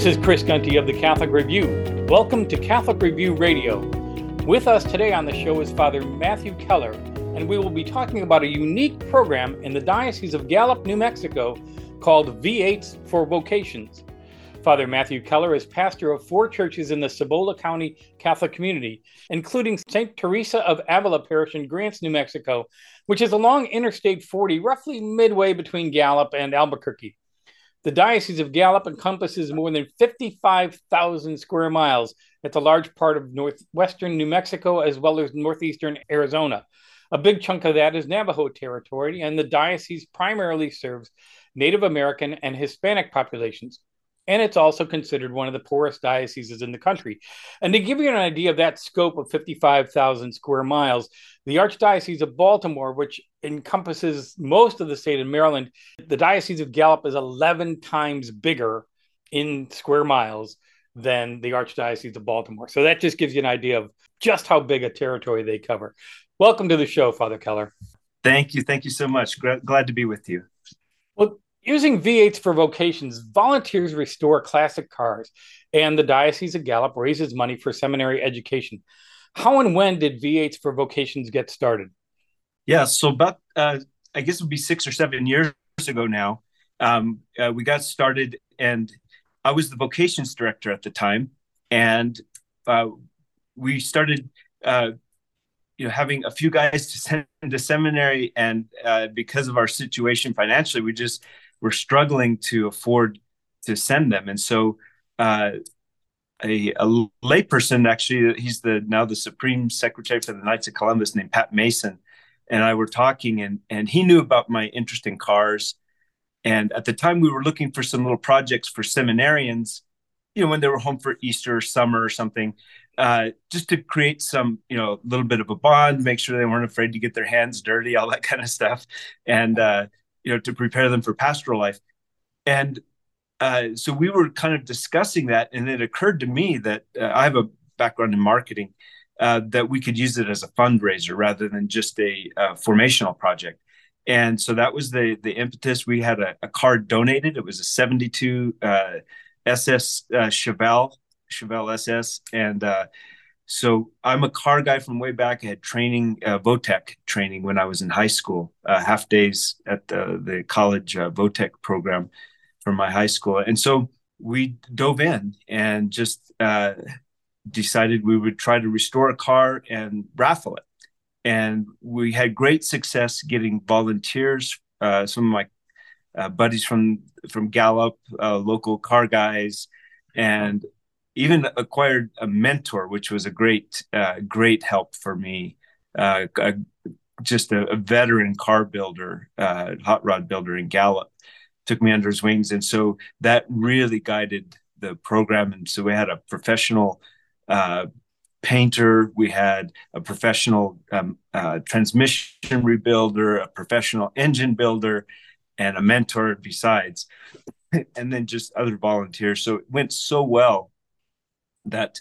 This is Chris Gunty of the Catholic Review. Welcome to Catholic Review Radio. With us today on the show is Father Matthew Keller, and we will be talking about a unique program in the Diocese of Gallup, New Mexico called V8s for Vocations. Father Matthew Keller is pastor of four churches in the Cibola County Catholic community, including St. Teresa of Avila Parish in Grants, New Mexico, which is along Interstate 40, roughly midway between Gallup and Albuquerque. The Diocese of Gallup encompasses more than 55,000 square miles. It's a large part of northwestern New Mexico as well as northeastern Arizona. A big chunk of that is Navajo territory, and the diocese primarily serves Native American and Hispanic populations and it's also considered one of the poorest dioceses in the country. And to give you an idea of that scope of 55,000 square miles, the Archdiocese of Baltimore, which encompasses most of the state of Maryland, the Diocese of Gallup is 11 times bigger in square miles than the Archdiocese of Baltimore. So that just gives you an idea of just how big a territory they cover. Welcome to the show, Father Keller. Thank you. Thank you so much. Glad to be with you. Well, Using V8s for vocations, volunteers restore classic cars, and the Diocese of Gallup raises money for seminary education. How and when did V8s for vocations get started? Yeah, so about, uh, I guess it would be six or seven years ago now. Um, uh, we got started, and I was the vocations director at the time. And uh, we started uh, you know having a few guys to send to seminary and uh, because of our situation financially we just were struggling to afford to send them. And so uh, a, a layperson, actually, he's the now the Supreme Secretary for the Knights of Columbus, named Pat Mason, and I were talking, and and he knew about my interest in cars. And at the time, we were looking for some little projects for seminarians, you know, when they were home for Easter or summer or something, uh, just to create some, you know, a little bit of a bond, make sure they weren't afraid to get their hands dirty, all that kind of stuff. And uh, you know, to prepare them for pastoral life. And uh, so we were kind of discussing that, and it occurred to me that uh, I have a background in marketing, uh, that we could use it as a fundraiser rather than just a, formational project. And so that was the the impetus. We had a, a car donated. It was a '72 SS uh, Chevelle Chevelle SS, and uh, so I'm a car guy from way back. I had training, uh, Votech training when I was in high school, uh, half days at the, the college uh, Votech program from my high school. And so we dove in and just uh, decided we would try to restore a car and raffle it. And we had great success getting volunteers. Uh, some of my uh, buddies from from Gallup, local car guys, and even acquired a mentor, which was a great, uh, great help for me. Uh, a, just a, a, veteran car builder, uh, hot rod builder in Gallup, took me under his wings, and so that really guided the program. And so we had a professional uh, painter, we had a professional um, uh, transmission rebuilder, a professional engine builder, and a mentor besides, and then just other volunteers. So it went so well that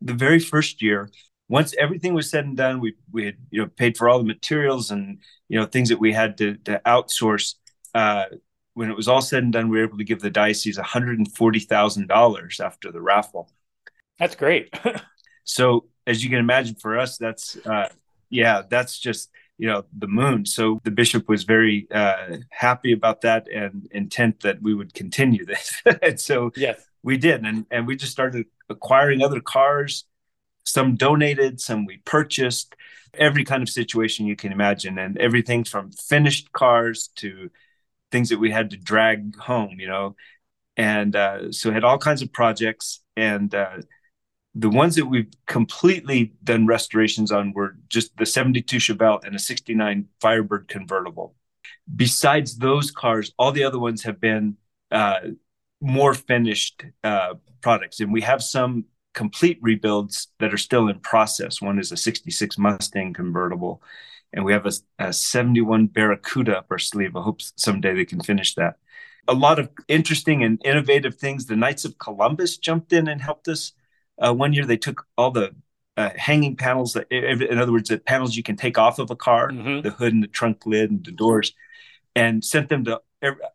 the very first year, once everything was said and done, we we had you know paid for all the materials and you know things that we had to, to outsource. Uh, when it was all said and done, we were able to give the diocese one hundred and forty thousand dollars after the raffle. That's great. so as you can imagine, for us, that's uh, yeah, that's just you know the moon. So the bishop was very uh, happy about that and intent that we would continue this. and so yes, we did, and and we just started acquiring other cars. Some donated, some we purchased. Every kind of situation you can imagine, and everything from finished cars to things that we had to drag home. You know, and uh, so had all kinds of projects and. Uh, the ones that we've completely done restorations on were just the 72 Chevelle and a 69 Firebird convertible. Besides those cars, all the other ones have been uh, more finished uh, products. And we have some complete rebuilds that are still in process. One is a 66 Mustang convertible, and we have a, a 71 Barracuda up our sleeve. I hope someday they can finish that. A lot of interesting and innovative things. The Knights of Columbus jumped in and helped us uh, one year they took all the uh, hanging panels that, in other words, the panels you can take off of a car, mm-hmm. the hood and the trunk lid and the doors, and sent them to.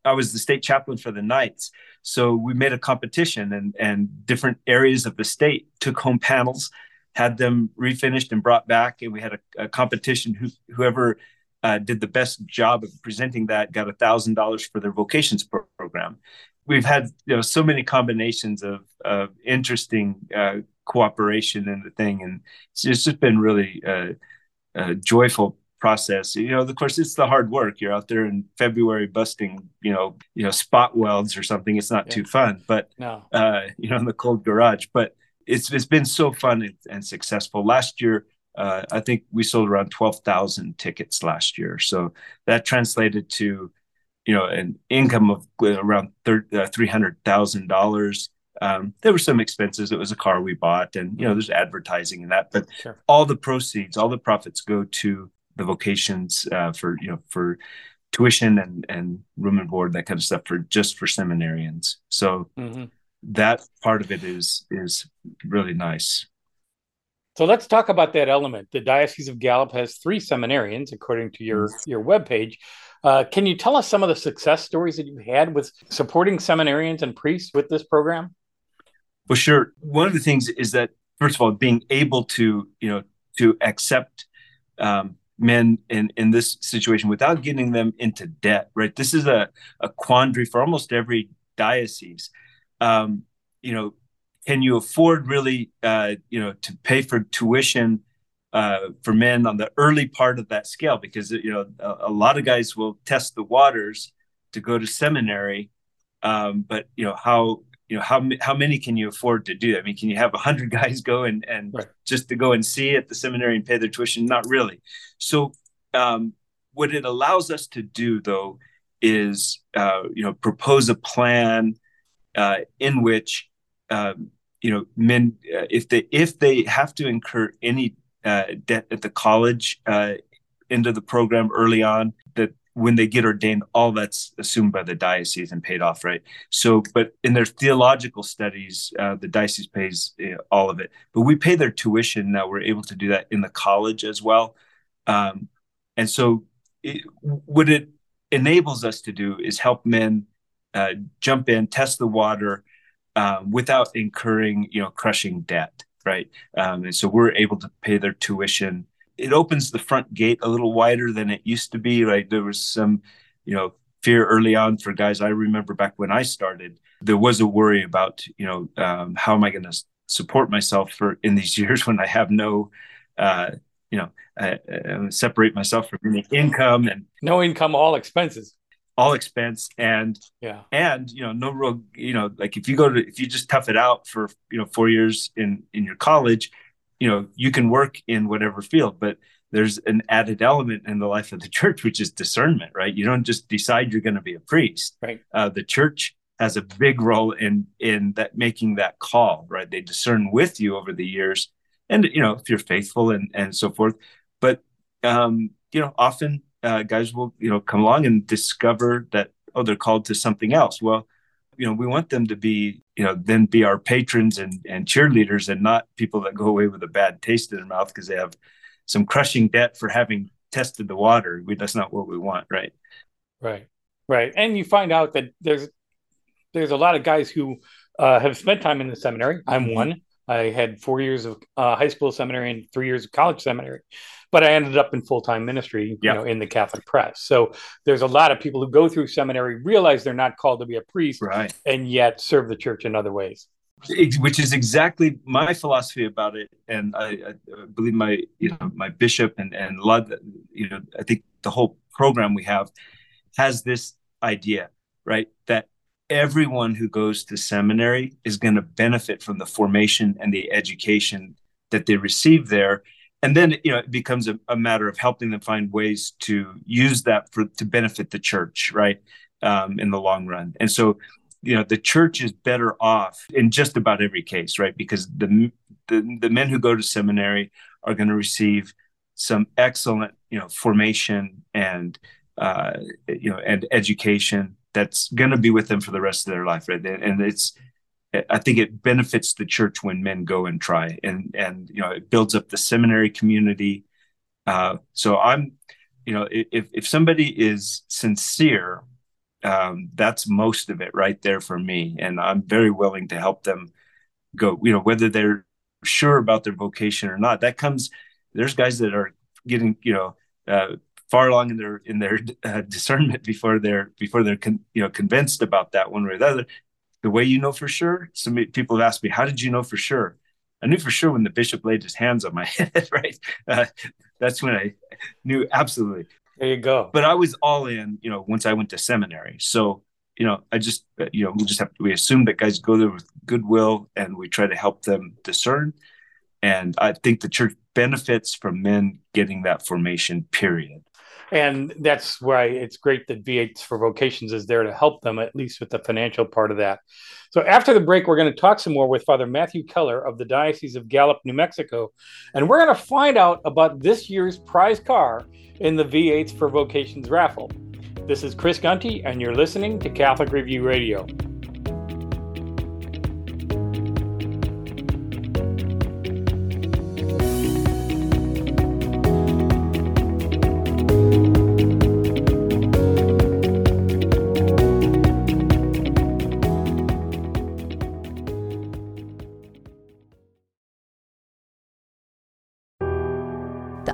I was the state chaplain for the Knights, so we made a competition, and and different areas of the state took home panels, had them refinished and brought back, and we had a, a competition. Who, whoever uh, did the best job of presenting that got a thousand dollars for their vocations program. We've had you know so many combinations of of interesting uh, cooperation in the thing, and it's just been really a, a joyful process. You know, of course, it's the hard work. You're out there in February busting, you know, you know, spot welds or something. It's not yeah. too fun, but no. uh, you know, in the cold garage. But it's it's been so fun and, and successful. Last year, uh, I think we sold around twelve thousand tickets last year. So that translated to you know, an income of around uh, three hundred thousand dollars. Um, there were some expenses. It was a car we bought, and you know, there's advertising and that. But sure. all the proceeds, all the profits go to the vocations uh, for you know for tuition and and room and board that kind of stuff for just for seminarians. So mm-hmm. that part of it is is really nice. So let's talk about that element. The Diocese of Gallup has three seminarians, according to your mm-hmm. your webpage. Uh, can you tell us some of the success stories that you've had with supporting seminarians and priests with this program? Well, sure. One of the things is that first of all, being able to you know to accept um, men in in this situation without getting them into debt. Right. This is a a quandary for almost every diocese. Um, you know, can you afford really uh, you know to pay for tuition uh, for men on the early part of that scale because you know a, a, lot of guys will test the waters to go to seminary um, but you know how you know how how many can you afford to do that? i mean can you have 100 guys go and and right. just to go and see at the seminary and pay their tuition not really so um, what it allows us to do though is uh, you know propose a plan uh, in which um, you know men uh, if they if they have to incur any uh, debt at the college uh, of the program early on that when they get ordained all that's assumed by the diocese and paid off right so but in their theological studies uh, the diocese pays you know, all of it but we pay their tuition now we're able to do that in the college as well um, and so it, what it enables us to do is help men uh, jump in test the water uh, without incurring you know crushing debt right? Um, and so we're able to pay their tuition. It opens the front gate a little wider than it used to be. Right, there was some, you know, fear early on for guys. I remember back when I started, there was a worry about, you know, um, how am I going to support myself for in these years when I have no, uh, you know, uh, uh, separate myself from any income and no income, all expenses all expense and yeah and you know no real you know like if you go to if you just tough it out for you know four years in in your college you know you can work in whatever field but there's an added element in the life of the church which is discernment right? You don't just decide you're going to be a priest. Right. Uh, the church has a big role in in that making that call right? They discern with you over the years and you know if you're faithful and and so forth. But um you know often uh, guys will you know come along and discover that oh they're called to something else. Well you know we want them to be you know then be our patrons and and cheerleaders and not people that go away with a bad taste in their mouth because they have some crushing debt for having tested the water. We, that's not what we want right? Right. Right. And you find out that there's there's a lot of guys who uh, have spent time in the seminary. I'm mm-hmm. one. I had four years of uh, high school seminary and three years of college seminary, but I ended up in full time ministry, you know, in the Catholic press. So there's a lot of people who go through seminary realize they're not called to be a priest, right. and yet serve the church in other ways. Which is exactly my philosophy about it, and I, I believe my you know my bishop and and lot you know I think the whole program we have has this idea, right? That everyone who goes to seminary is going to benefit from the formation and the education that they receive there and then you know it becomes a, a matter of helping them find ways to use that for to benefit the church right um, in the long run. And so you know the church is better off in just about every case right because the the, the men who go to seminary are going to receive some excellent you know formation and uh, you know and education that's going to be with them for the rest of their life right? And it's I think it benefits the church when men go and try, and and you know it builds up the seminary community. Uh, so I'm, you know, if if somebody is sincere, um, that's most of it right there for me, and I'm very willing to help them go. You know, whether they're sure about their vocation or not, that comes. There's guys that are getting, you know, uh, far along in their in their uh, discernment before they're before they're con, you know convinced about that one way or the other the way you know for sure some people have asked me how did you know for sure? I knew for sure when the bishop laid his hands on my head right? Uh, that's when i knew absolutely. There you go. But i was all in you know once i went to seminary. So you know i just uh, you know we just have to, we assume that guys go there with goodwill and we try to help them discern. And i think the church benefits from men getting that formation period and that's why it's great that V8s for Vocations is there to help them, at least with the financial part of that. So after the break, we're going to talk some more with Father Matthew Keller of the Diocese of Gallup, New Mexico, and we're going to find out about this year's prize car in the V8s for Vocations raffle. This is Chris Gunty, and you're listening to Catholic Review Radio.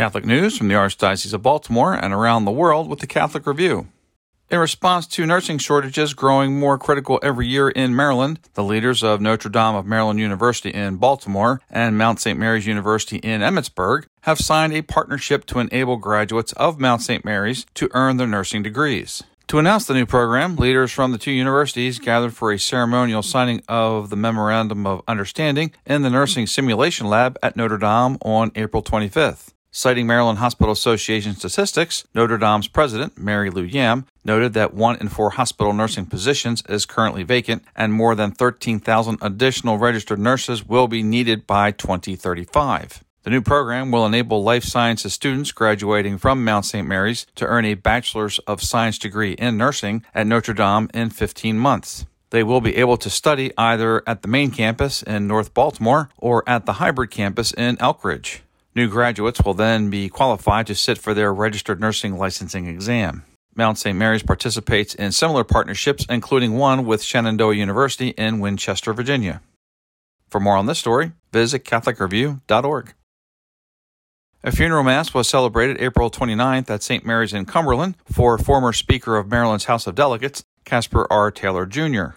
Catholic news from the Archdiocese of Baltimore and around the world with the Catholic Review. In response to nursing shortages growing more critical every year in Maryland, the leaders of Notre Dame of Maryland University in Baltimore and Mount St. Mary's University in Emmitsburg have signed a partnership to enable graduates of Mount St. Mary's to earn their nursing degrees. To announce the new program, leaders from the two universities gathered for a ceremonial signing of the Memorandum of Understanding in the Nursing Simulation Lab at Notre Dame on April 25th. Citing Maryland Hospital Association statistics, Notre Dame's president, Marylou Yam, noted that one in four hospital nursing positions is currently vacant and more than 13,000 additional registered nurses will be needed by 2035. The new program will enable life sciences students graduating from Mount St. Mary's to earn a Bachelor's of Science degree in nursing at Notre Dame in 15 months. They will be able to study either at the main campus in North Baltimore or at the hybrid campus in Elkridge. New graduates will then be qualified to sit for their registered nursing licensing exam. Mount St. Mary's participates in similar partnerships, including one with Shenandoah University in Winchester, Virginia. For more on this story, visit CatholicReview.org. A funeral mass was celebrated April 29th at St. Mary's in Cumberland for former Speaker of Maryland's House of Delegates, Casper R. Taylor Jr.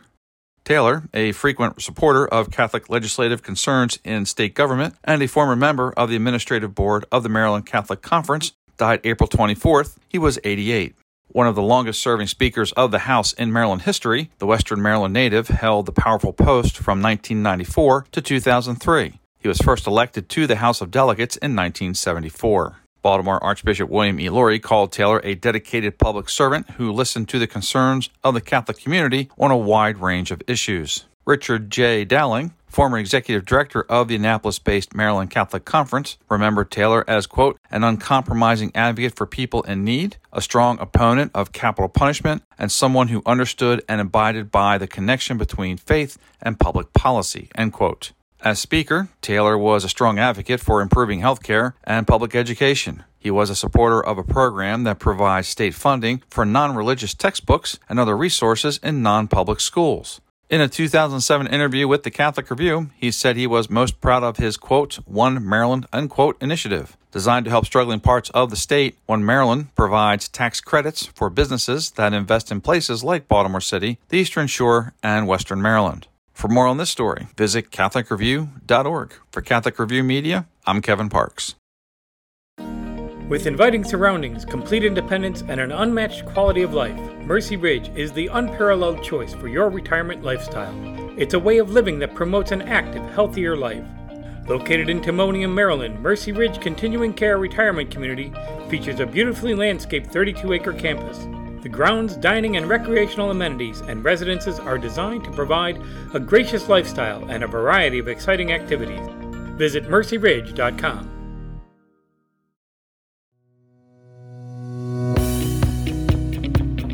Taylor, a frequent supporter of Catholic legislative concerns in state government and a former member of the administrative board of the Maryland Catholic Conference, died April 24th. He was 88. One of the longest serving speakers of the House in Maryland history, the Western Maryland native held the powerful post from 1994 to 2003. He was first elected to the House of Delegates in 1974. Baltimore Archbishop William E. Lori called Taylor a dedicated public servant who listened to the concerns of the Catholic community on a wide range of issues. Richard J. Dowling, former executive director of the Annapolis based Maryland Catholic Conference, remembered Taylor as, quote, an uncompromising advocate for people in need, a strong opponent of capital punishment, and someone who understood and abided by the connection between faith and public policy, end quote. As Speaker, Taylor was a strong advocate for improving health care and public education. He was a supporter of a program that provides state funding for non religious textbooks and other resources in non public schools. In a 2007 interview with the Catholic Review, he said he was most proud of his quote, One Maryland unquote initiative. Designed to help struggling parts of the state, One Maryland provides tax credits for businesses that invest in places like Baltimore City, the Eastern Shore, and Western Maryland. For more on this story, visit CatholicReview.org. For Catholic Review Media, I'm Kevin Parks. With inviting surroundings, complete independence, and an unmatched quality of life, Mercy Ridge is the unparalleled choice for your retirement lifestyle. It's a way of living that promotes an active, healthier life. Located in Timonium, Maryland, Mercy Ridge Continuing Care Retirement Community features a beautifully landscaped 32 acre campus. The grounds, dining, and recreational amenities and residences are designed to provide a gracious lifestyle and a variety of exciting activities. Visit mercyridge.com.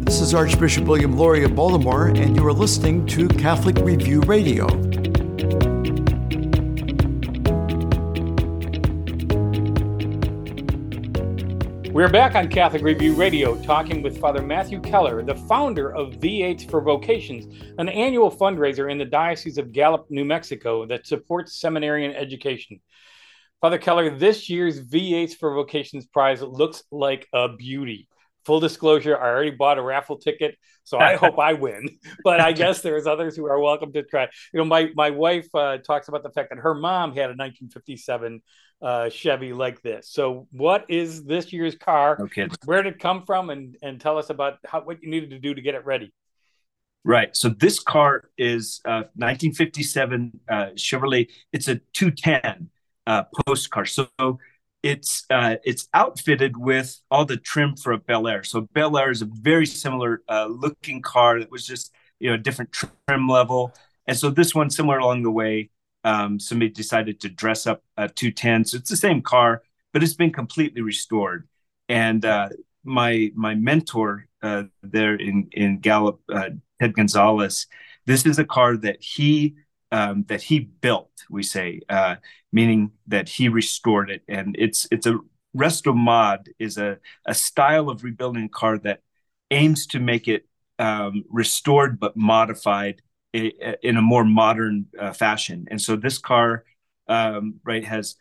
This is Archbishop William Lori of Baltimore, and you are listening to Catholic Review Radio. We're back on Catholic Review Radio talking with Father Matthew Keller, the founder of V8s for Vocations, an annual fundraiser in the Diocese of Gallup, New Mexico that supports seminarian education. Father Keller, this year's V8s for Vocations prize looks like a beauty full disclosure, I already bought a raffle ticket, so I hope I win. But I guess there's others who are welcome to try. You know, my my wife uh, talks about the fact that her mom had a 1957 uh, Chevy like this. So, what is this year's car? Okay. Where did it come from? And and tell us about how what you needed to do to get it ready. Right. So this car is uh, 1957 uh, Chevrolet. It's a 210 uh, postcar. So it's uh, it's outfitted with all the trim for a Bel Air. So Bel Air is a very similar uh, looking car that was just you know a different trim level, and so this one similar along the way. Um, somebody decided to dress up a 210, so it's the same car, but it's been completely restored. And uh, my my mentor uh, there in in Gallup, uh, Ted Gonzalez, this is a car that he um, that he built. We say, uh, meaning that he restored it, and it's it's a resto mod is a a style of rebuilding a car that aims to make it um, restored but modified in a more modern uh, fashion. And so this car, um, right, has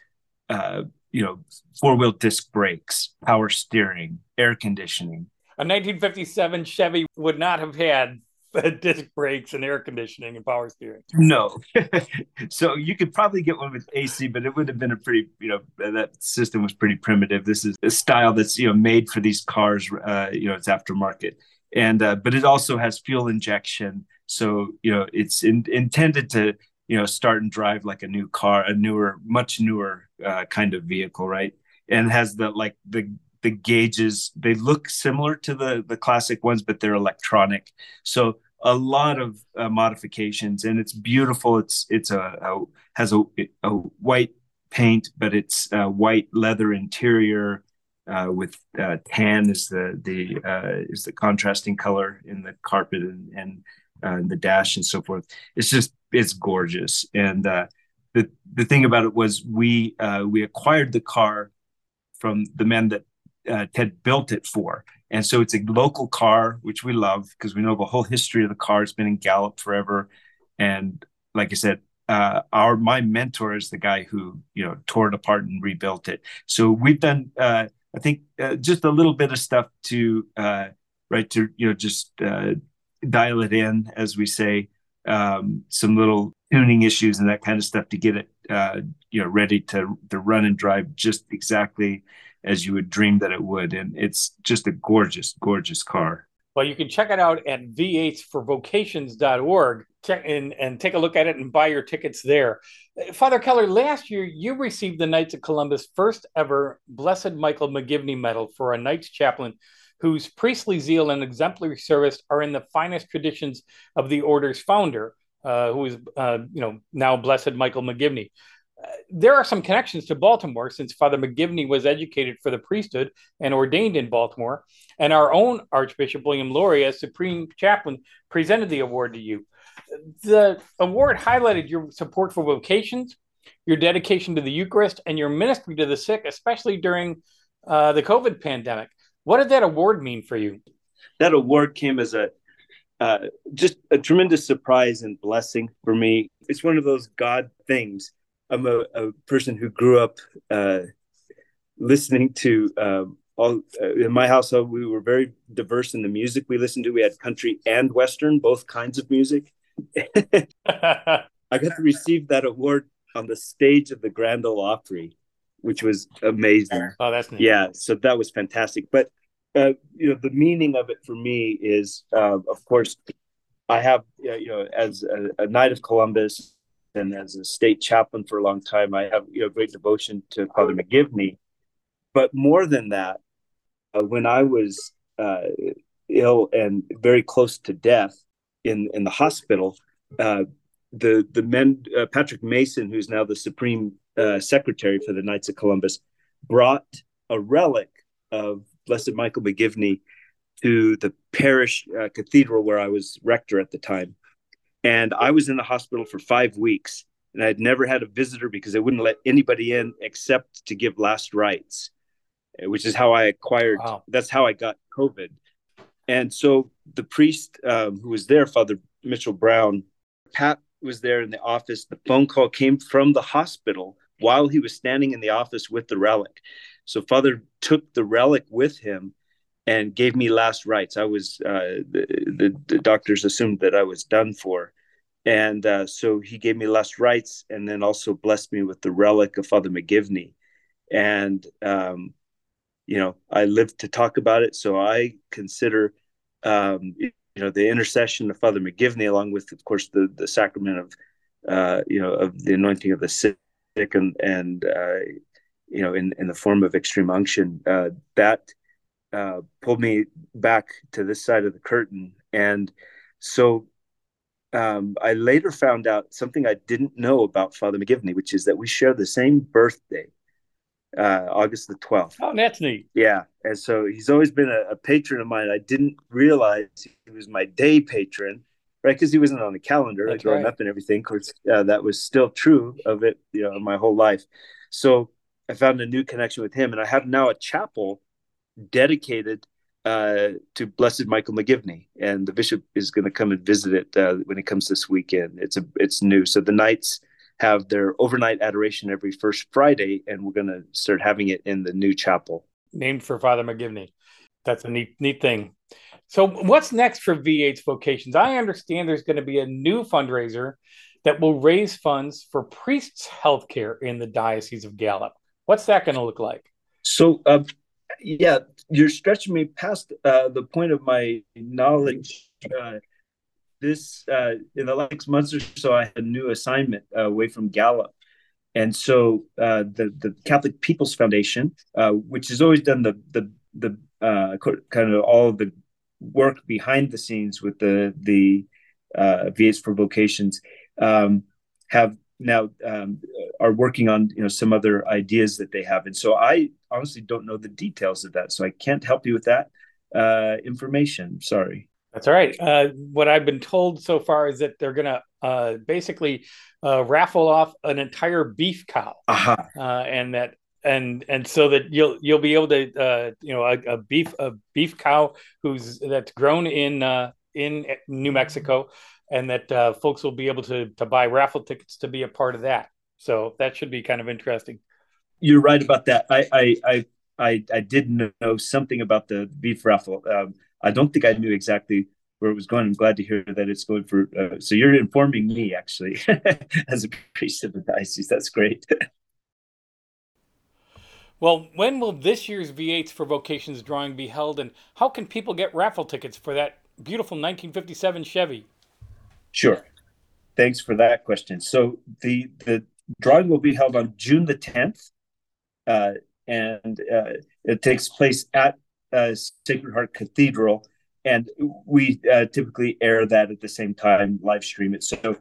uh, you know four wheel disc brakes, power steering, air conditioning. A 1957 Chevy would not have had disc brakes and air conditioning and power steering. No. so you could probably get one with AC, but it would have been a pretty, you know, that system was pretty primitive. This is a style that's, you know, made for these cars, uh, you know, it's aftermarket. And, uh, but it also has fuel injection. So, you know, it's in, intended to, you know, start and drive like a new car, a newer, much newer uh, kind of vehicle, right? And has the, like the, the gauges they look similar to the the classic ones but they're electronic. So a lot of uh, modifications and it's beautiful. It's it's a, a has a, a white paint but it's a white leather interior uh, with uh, tan is the the uh, is the contrasting color in the carpet and, and uh, the dash and so forth. It's just it's gorgeous. And uh, the the thing about it was we we acquired the car from the men that uh, Ted built it for. And so it's a local car, which we love because we know the whole history of the car. It's been in Gallup forever. And like I said, uh, our my mentor is the guy who you know tore it apart and rebuilt it. So we've done, uh, I think, uh, just a little bit of stuff to uh, right to you know just uh, dial it in, as we say, um, some little tuning issues and that kind of stuff to get it uh, you know ready to to run and drive just exactly as you would dream that it would. And it's just a gorgeous, gorgeous car. Well, you can check it out at v8sforvocations.org check and, and take a look at it and buy your tickets there. Father Keller, last year you received the Knights of Columbus' first ever Blessed Michael McGivney Medal for a Knights chaplain whose priestly zeal and exemplary service are in the finest traditions of the order's founder, uh, who is, uh, you know, now Blessed Michael McGivney there are some connections to Baltimore since Father McGivney was educated for the priesthood and ordained in Baltimore, and our own Archbishop William Lori, as Supreme Chaplain, presented the award to you. The award highlighted your support for vocations, your dedication to the Eucharist, and your ministry to the sick, especially during uh, the COVID pandemic. What did that award mean for you? That award came as a uh, just a tremendous surprise and blessing for me. It's one of those God things. I'm a, a person who grew up uh, listening to um, all uh, in my household. We were very diverse in the music we listened to. We had country and western, both kinds of music. I got to receive that award on the stage of the Grand Ole Opry, which was amazing. Oh, that's neat. Yeah, so that was fantastic. But uh, you know, the meaning of it for me is, uh, of course, I have you know, as a, a Knight of Columbus and as a state chaplain for a long time, I have you know great devotion to Father McGivney. But more than that, uh, when I was uh, ill and very close to death in in the hospital, uh, the the men uh, Patrick Mason, who's now the Supreme uh, Secretary for the Knights of Columbus, brought a relic of Blessed Michael McGivney to the parish uh, cathedral where I was rector at the time, and I was in the hospital for five weeks, and I had never had a visitor because they wouldn't let anybody in except to give last rites, which is how I acquired. Wow. That's how I got COVID, and so the priest um, who was there, Father Mitchell Brown, Pat was there in the office. The phone call came from the hospital while he was standing in the office with the relic. So Father took the relic with him and gave me last rites. I was uh, the, the, doctors assumed that I was done for, and uh, so he gave me last rites and then also blessed me with the relic of Father McGivney, and um, you know I lived to talk about it. So I consider um, you know the intercession of Father McGivney, along with of course the the sacrament of uh, you know of the anointing of the sick and and uh, you know in in the form of extreme unction uh, that uh, pulled me back to this side of the curtain, and so um, I later found out something I didn't know about Father McGivney, which is that we share the same birthday uh, August the 12th. Oh, that's neat. Yeah. And so he's always been a, a, patron of mine. I didn't realize he was my day patron, right? Because he wasn't on the calendar that's growing right. up and everything. Of course, uh, that was still true of it, you know, my whole life. So I found a new connection with him. And I have now a chapel dedicated uh, to Blessed Michael McGivney, and the bishop is going to come and visit it uh, when it comes this weekend. It's a it's new, so the Knights have their overnight adoration every first Friday, and we're going to start having it in the new chapel. Named for Father McGivney. That's a neat, neat thing. So, what's next for V8's Vocations? I understand there's going to be a new fundraiser that will raise funds for priests' healthcare in the Diocese of Gallup. What's that going to look like? So, uh, yeah, you're stretching me past uh, the point of my knowledge. Uh, this uh, in the last months or so, I had a new assignment uh, away from Gallup, and so uh, the the Catholic People's Foundation, uh, which has always done the the the kind of all of the work behind the scenes with the the uh, V8s for Vocations, um, have now um, are working on you know some other ideas that they have, and so I honestly don't know the details of that, so I can't help you with that information. Sorry. That's all right. Uh, what I've been told so far is that they're going to uh, basically uh, raffle off an entire beef cow, uh-huh. Uh, and that and and so that you'll you'll be able to uh, you know a, a, beef a beef cow who's that's grown in uh, in New Mexico, and that folks will be able to to buy raffle tickets to be a part of that. So that should be kind of interesting. You're right about that. I I I I, I did know something about the beef raffle. Um, I don't think I knew exactly where it was going. I'm glad to hear that it's going for. Uh, so you're informing me actually as a priest of the diocese. That's great. well, when will this year's V8s for Vocations drawing be held, and how can people get raffle tickets for that beautiful 1957 Chevy? Sure. Thanks for that question. So the the drawing will be held on June the 10th, uh, and uh, it takes place at uh, Sacred Heart Cathedral, and we uh, typically air that at the same time, live stream it. So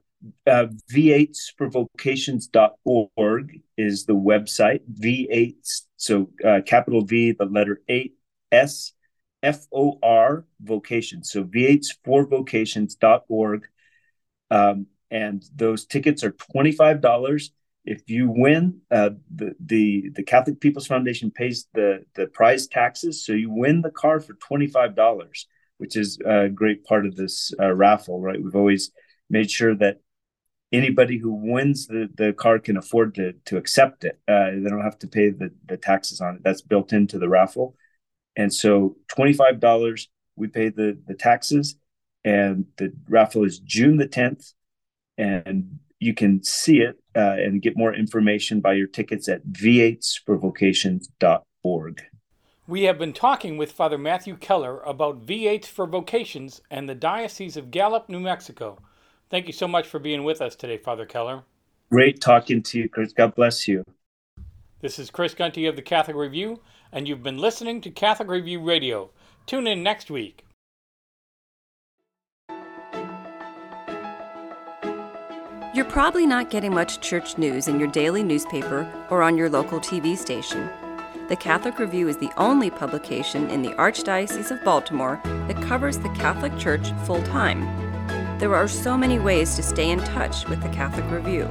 uh, v8sforvocations.org is the website. V8, so uh, capital V, the letter 8, S, F O R, vocations. So v8sforvocations.org. Um, and those tickets are $25. if you win, uh, the, the the Catholic People's Foundation pays the the prize taxes, so you win the car for twenty five dollars, which is a great part of this uh, raffle, right? We've always made sure that anybody who wins the, the car can afford to to accept it. Uh, they don't have to pay the, the taxes on it. That's built into the raffle. And so $25, we pay the, the taxes. And the raffle is June the 10th. And you can see it uh, and get more information by your tickets at v8sforvocations.org. We have been talking with Father Matthew Keller about V8s for Vocations and the Diocese of Gallup, New Mexico. Thank you so much for being with us today, Father Keller. Great talking to you, Chris. God bless you. This is Chris Gunty of the Catholic Review, and you've been listening to Catholic Review Radio. Tune in next week. You're probably not getting much church news in your daily newspaper or on your local TV station. The Catholic Review is the only publication in the Archdiocese of Baltimore that covers the Catholic Church full time. There are so many ways to stay in touch with the Catholic Review.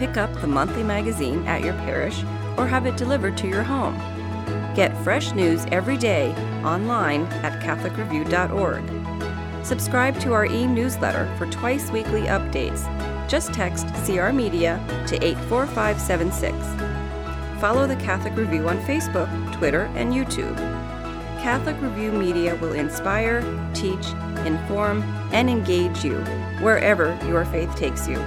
Pick up the monthly magazine at your parish or have it delivered to your home. Get fresh news every day online at CatholicReview.org. Subscribe to our e newsletter for twice weekly updates. Just text CR Media to 84576. Follow the Catholic Review on Facebook, Twitter, and YouTube. Catholic Review Media will inspire, teach, inform, and engage you wherever your faith takes you.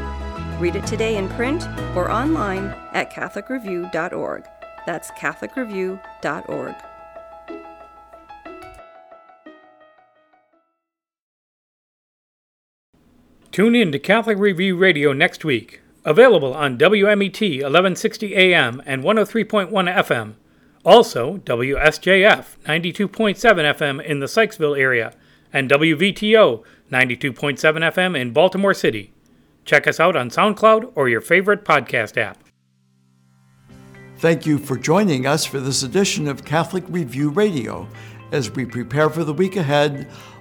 Read it today in print or online at CatholicReview.org. That's CatholicReview.org. Tune in to Catholic Review Radio next week. Available on WMET 1160 AM and 103.1 FM. Also, WSJF 92.7 FM in the Sykesville area and WVTO 92.7 FM in Baltimore City. Check us out on SoundCloud or your favorite podcast app. Thank you for joining us for this edition of Catholic Review Radio. As we prepare for the week ahead,